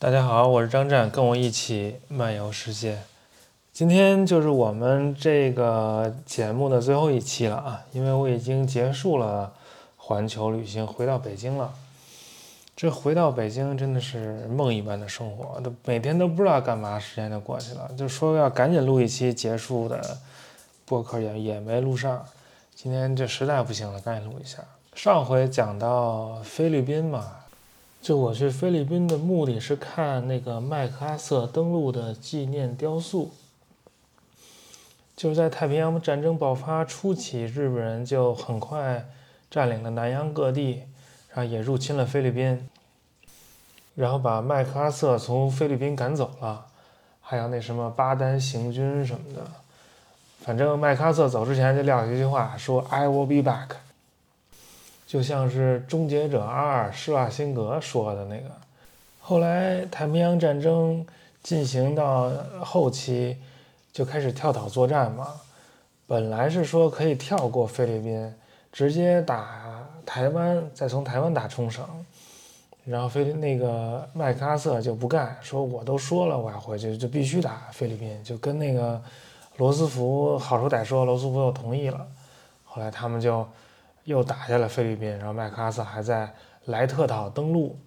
大家好，我是张湛，跟我一起漫游世界。今天就是我们这个节目的最后一期了啊，因为我已经结束了环球旅行，回到北京了。这回到北京真的是梦一般的生活，都每天都不知道干嘛，时间就过去了。就说要赶紧录一期结束的播客，也也没录上。今天这实在不行了，赶紧录一下。上回讲到菲律宾嘛。就我去菲律宾的目的是看那个麦克阿瑟登陆的纪念雕塑。就是在太平洋战争爆发初期，日本人就很快占领了南洋各地，然后也入侵了菲律宾，然后把麦克阿瑟从菲律宾赶走了，还有那什么巴丹行军什么的。反正麦克阿瑟走之前就撂下一句话，说 “I will be back”。就像是《终结者二》施瓦辛格说的那个，后来太平洋战争进行到后期，就开始跳岛作战嘛。本来是说可以跳过菲律宾，直接打台湾，再从台湾打冲绳。然后菲那个麦克阿瑟就不干，说我都说了我要回去，就必须打菲律宾，就跟那个罗斯福好说歹说，罗斯福又同意了。后来他们就。又打下了菲律宾，然后麦克阿瑟还在莱特岛登陆。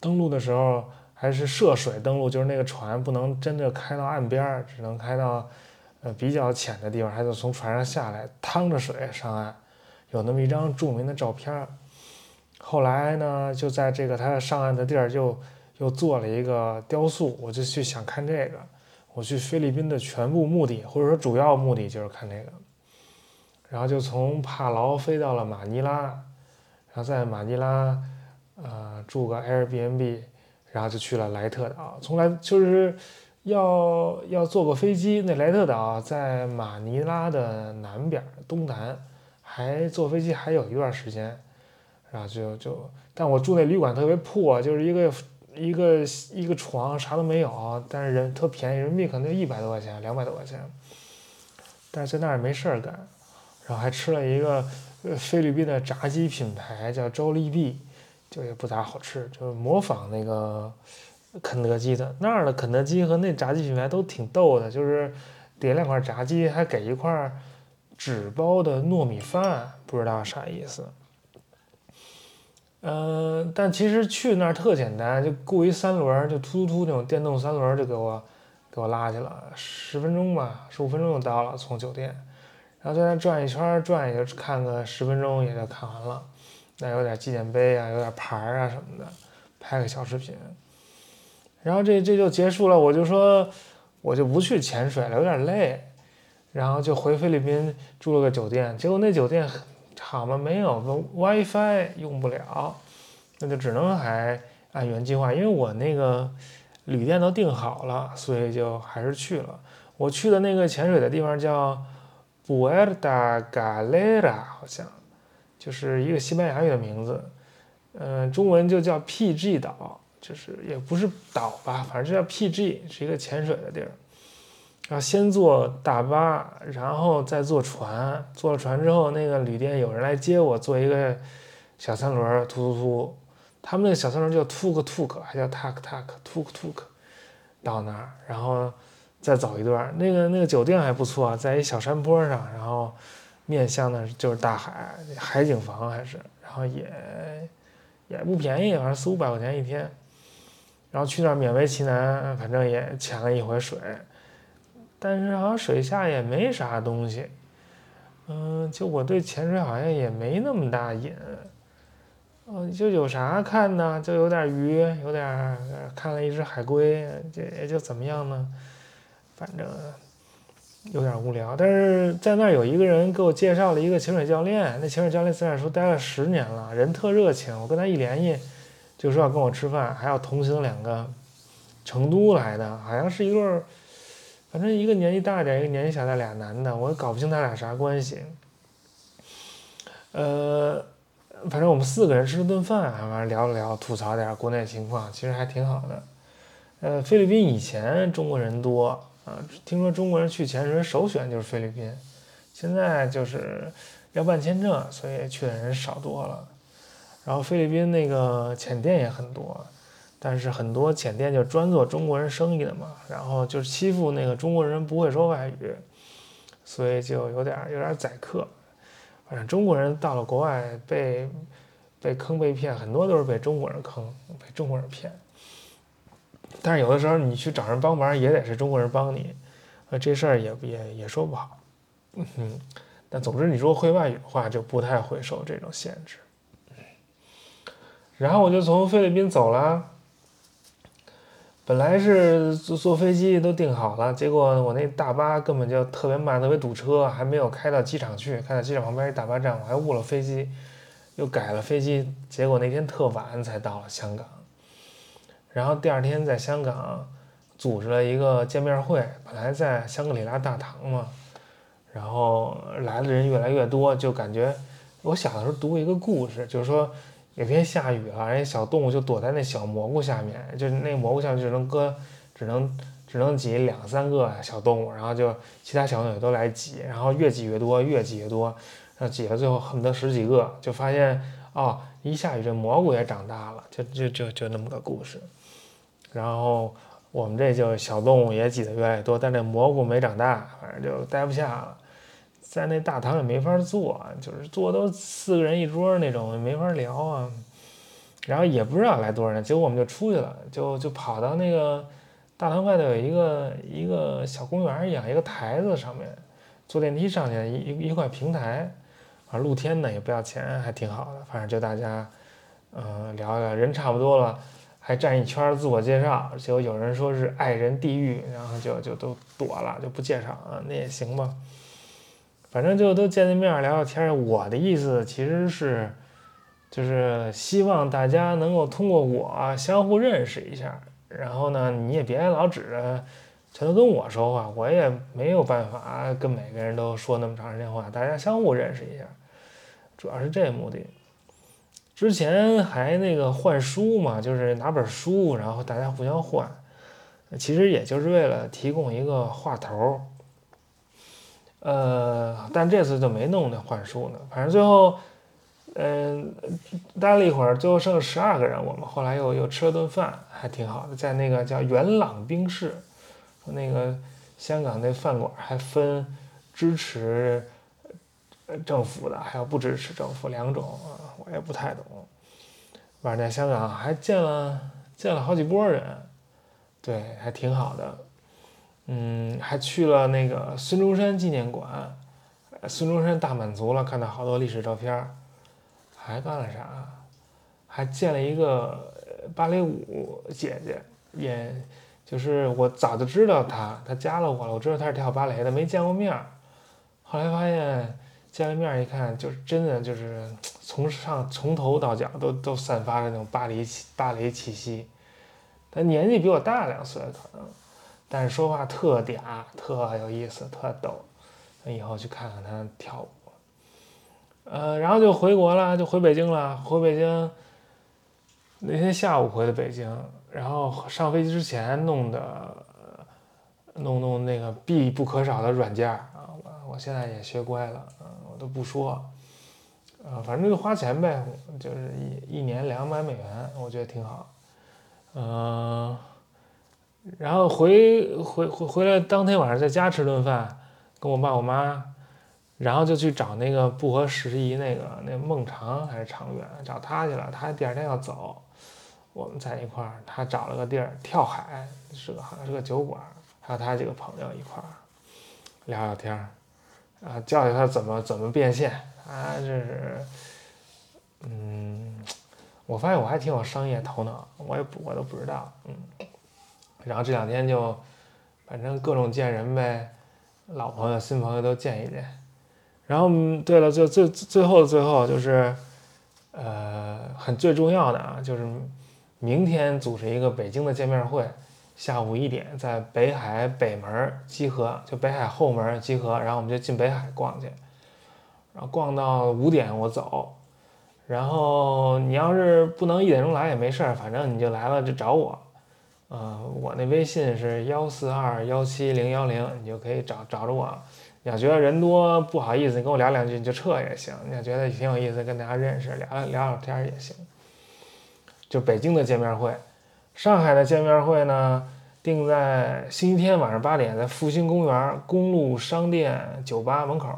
登陆的时候还是涉水登陆，就是那个船不能真的开到岸边，只能开到呃比较浅的地方，还得从船上下来，趟着水上岸。有那么一张著名的照片。后来呢，就在这个他上岸的地儿，就又做了一个雕塑。我就去想看这个。我去菲律宾的全部目的，或者说主要目的就是看这个。然后就从帕劳飞到了马尼拉，然后在马尼拉，呃，住个 Airbnb，然后就去了莱特岛。从来就是要要坐个飞机，那莱特岛在马尼拉的南边东南，还坐飞机还有一段时间，然后就就，但我住那旅馆特别破，就是一个一个一个床啥都没有，但是人特便宜，人民币可能就一百多块钱，两百多块钱，但是在那儿没事儿干。然后还吃了一个呃菲律宾的炸鸡品牌叫 Jollibee，就也不咋好吃，就是模仿那个肯德基的那儿的肯德基和那炸鸡品牌都挺逗的，就是点两块炸鸡还给一块纸包的糯米饭，不知道啥意思。嗯，但其实去那儿特简单，就雇一三轮，就突突突那种电动三轮就给我给我拉去了，十分钟吧，十五分钟就到了，从酒店。然后在那转一圈，转也就看个十分钟，也就看完了。那有点纪念碑啊，有点牌儿啊什么的，拍个小视频。然后这这就结束了，我就说我就不去潜水了，有点累。然后就回菲律宾住了个酒店，结果那酒店好嘛没有 WiFi 用不了，那就只能还按原计划，因为我那个旅店都订好了，所以就还是去了。我去的那个潜水的地方叫。Buerta Galera 好像就是一个西班牙语的名字，嗯，中文就叫 PG 岛，就是也不是岛吧，反正就叫 PG，是一个潜水的地儿。然后先坐大巴，然后再坐船，坐了船之后，那个旅店有人来接我，坐一个小三轮，突突突，他们那小三轮叫 tuk tuk，还叫 tak tak，tuk tuk，到那儿，然后。再走一段，那个那个酒店还不错，在一小山坡上，然后面向的就是大海，海景房还是，然后也也不便宜，反正四五百块钱一天。然后去那儿勉为其难，反正也潜了一回水，但是好像水下也没啥东西，嗯，就我对潜水好像也没那么大瘾，嗯，就有啥看呢？就有点鱼，有点看了一只海龟，这也就怎么样呢？反正有点无聊，但是在那儿有一个人给我介绍了一个潜水教练，那潜水教练在那说待了十年了，人特热情。我跟他一联系，就说要跟我吃饭，还要同行两个成都来的，好像是一对儿，反正一个年纪大点，一个年纪小的，俩男的，我搞不清他俩啥关系。呃，反正我们四个人吃了顿饭，完了聊了聊，吐槽点国内情况，其实还挺好的。呃，菲律宾以前中国人多。啊，听说中国人去潜水首选就是菲律宾，现在就是要办签证，所以去的人少多了。然后菲律宾那个潜店也很多，但是很多浅店就专做中国人生意的嘛，然后就欺负那个中国人不会说外语，所以就有点有点宰客。反正中国人到了国外被被坑被骗，很多都是被中国人坑，被中国人骗。但是有的时候你去找人帮忙，也得是中国人帮你，呃，这事儿也也也说不好。嗯哼，但总之你说会外语的话，就不太会受这种限制。然后我就从菲律宾走了，本来是坐坐飞机都订好了，结果我那大巴根本就特别慢，特别堵车，还没有开到机场去，开到机场旁边一大巴站，我还误了飞机，又改了飞机，结果那天特晚才到了香港。然后第二天在香港组织了一个见面会，本来在香格里拉大堂嘛，然后来的人越来越多，就感觉我小的时候读过一个故事，就是说有天下雨了，人家小动物就躲在那小蘑菇下面，就是那蘑菇下面只能搁，只能只能挤两三个小动物，然后就其他小动物都来挤，然后越挤越多，越挤越多，然后挤到最后恨不得十几个，就发现哦，一下雨这蘑菇也长大了，就就就就那么个故事。然后我们这就小动物也挤得越来越多，但这蘑菇没长大，反正就待不下了，在那大堂也没法坐，就是坐都四个人一桌那种，没法聊啊。然后也不知道来多少人，结果我们就出去了，就就跑到那个大堂外头有一个一个小公园一样，一个台子上面，坐电梯上去一一块平台，啊，露天的也不要钱，还挺好的。反正就大家嗯聊聊，人差不多了。还站一圈自我介绍，结果有人说是爱人地狱，然后就就都躲了，就不介绍啊，那也行吧，反正就都见见面聊聊天。我的意思其实是，就是希望大家能够通过我相互认识一下，然后呢，你也别老指着全都跟我说话，我也没有办法跟每个人都说那么长时间话，大家相互认识一下，主要是这目的。之前还那个换书嘛，就是拿本书，然后大家互相换，其实也就是为了提供一个话头呃，但这次就没弄那换书呢。反正最后，嗯，待了一会儿，最后剩十二个人，我们后来又又吃了顿饭，还挺好的，在那个叫元朗冰室，那个香港那饭馆还分支持政府的，还有不支持政府两种啊。我也不太懂，反正在香港还见了见了好几波人，对，还挺好的。嗯，还去了那个孙中山纪念馆，孙中山大满足了，看到好多历史照片。还干了啥？还见了一个芭蕾舞姐姐，也就是我早就知道他，他加了我了，我知道他是跳芭蕾的，没见过面儿。后来发现。见了面儿一看，就是真的，就是从上从头到脚都都散发着那种芭蕾气芭蕾气息。他年纪比我大两岁可能，但是说话特嗲，特有意思，特逗。以后去看看他跳舞。呃，然后就回国了，就回北京了。回北京那天下午回的北京，然后上飞机之前弄的，弄弄那个必不可少的软件啊，我我现在也学乖了。嗯，我都不说，啊，反正就花钱呗，就是一一年两百美元，我觉得挺好。嗯，然后回回回回来当天晚上在家吃顿饭，跟我爸我妈，然后就去找那个不合时宜那个那孟长还是长远找他去了，他第二天要走，我们在一块儿，他找了个地儿跳海，是个好像是个酒馆，还有他几个朋友一块儿聊聊天儿。啊，教教他怎么怎么变现啊！这是，嗯，我发现我还挺有商业头脑，我也不我都不知道，嗯。然后这两天就，反正各种见人呗，老朋友新朋友都见一见。然后对了，最最最后的最后就是，呃，很最重要的啊，就是明天组织一个北京的见面会。下午一点在北海北门集合，就北海后门集合，然后我们就进北海逛去，然后逛到五点我走，然后你要是不能一点钟来也没事儿，反正你就来了就找我，呃，我那微信是幺四二幺七零幺零，你就可以找找着我。你要觉得人多不好意思，你跟我聊两句你就撤也行。你要觉得挺有意思，跟大家认识聊聊聊天也行。就北京的见面会。上海的见面会呢，定在星期天晚上八点，在复兴公园公路商店酒吧门口，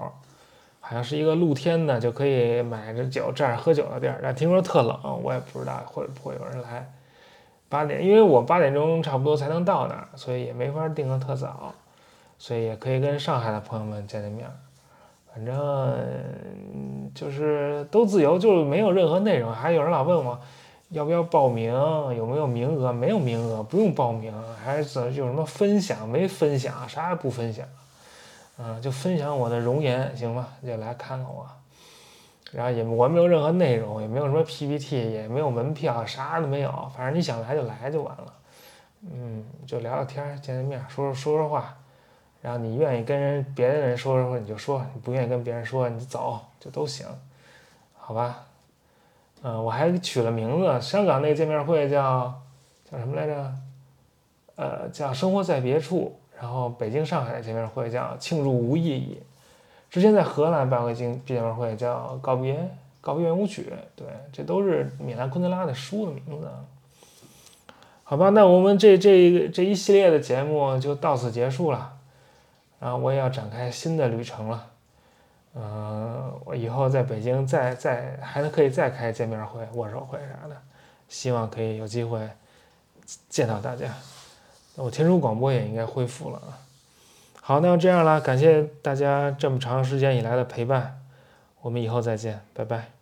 好像是一个露天的，就可以买着酒站着喝酒的地儿。但听说特冷，我也不知道会不会有人来。八点，因为我八点钟差不多才能到那儿，所以也没法定的特早，所以也可以跟上海的朋友们见见面。反正就是都自由，就是没有任何内容。还有人老问我。要不要报名？有没有名额？没有名额，不用报名。还是有什么分享？没分享，啥也不分享。嗯，就分享我的容颜，行吗？就来看看我。然后也我没有任何内容，也没有什么 PPT，也没有门票，啥都没有。反正你想来就来就完了。嗯，就聊聊天，见见面，说说说说话。然后你愿意跟人别的人说说话，你就说；你不愿意跟别人说，你就走就都行，好吧？嗯，我还取了名字，香港那个见面会叫叫什么来着？呃，叫生活在别处。然后北京、上海见面会叫庆祝无意义。之前在荷兰办过见见面会，叫告别告别圆舞曲。对，这都是米兰昆德拉的书的名字。好吧，那我们这这这一系列的节目就到此结束了。然后我也要展开新的旅程了。嗯，我以后在北京再再还可以再开见面会、握手会啥的，希望可以有机会见到大家。我听书广播也应该恢复了啊。好，那就这样了，感谢大家这么长时间以来的陪伴，我们以后再见，拜拜。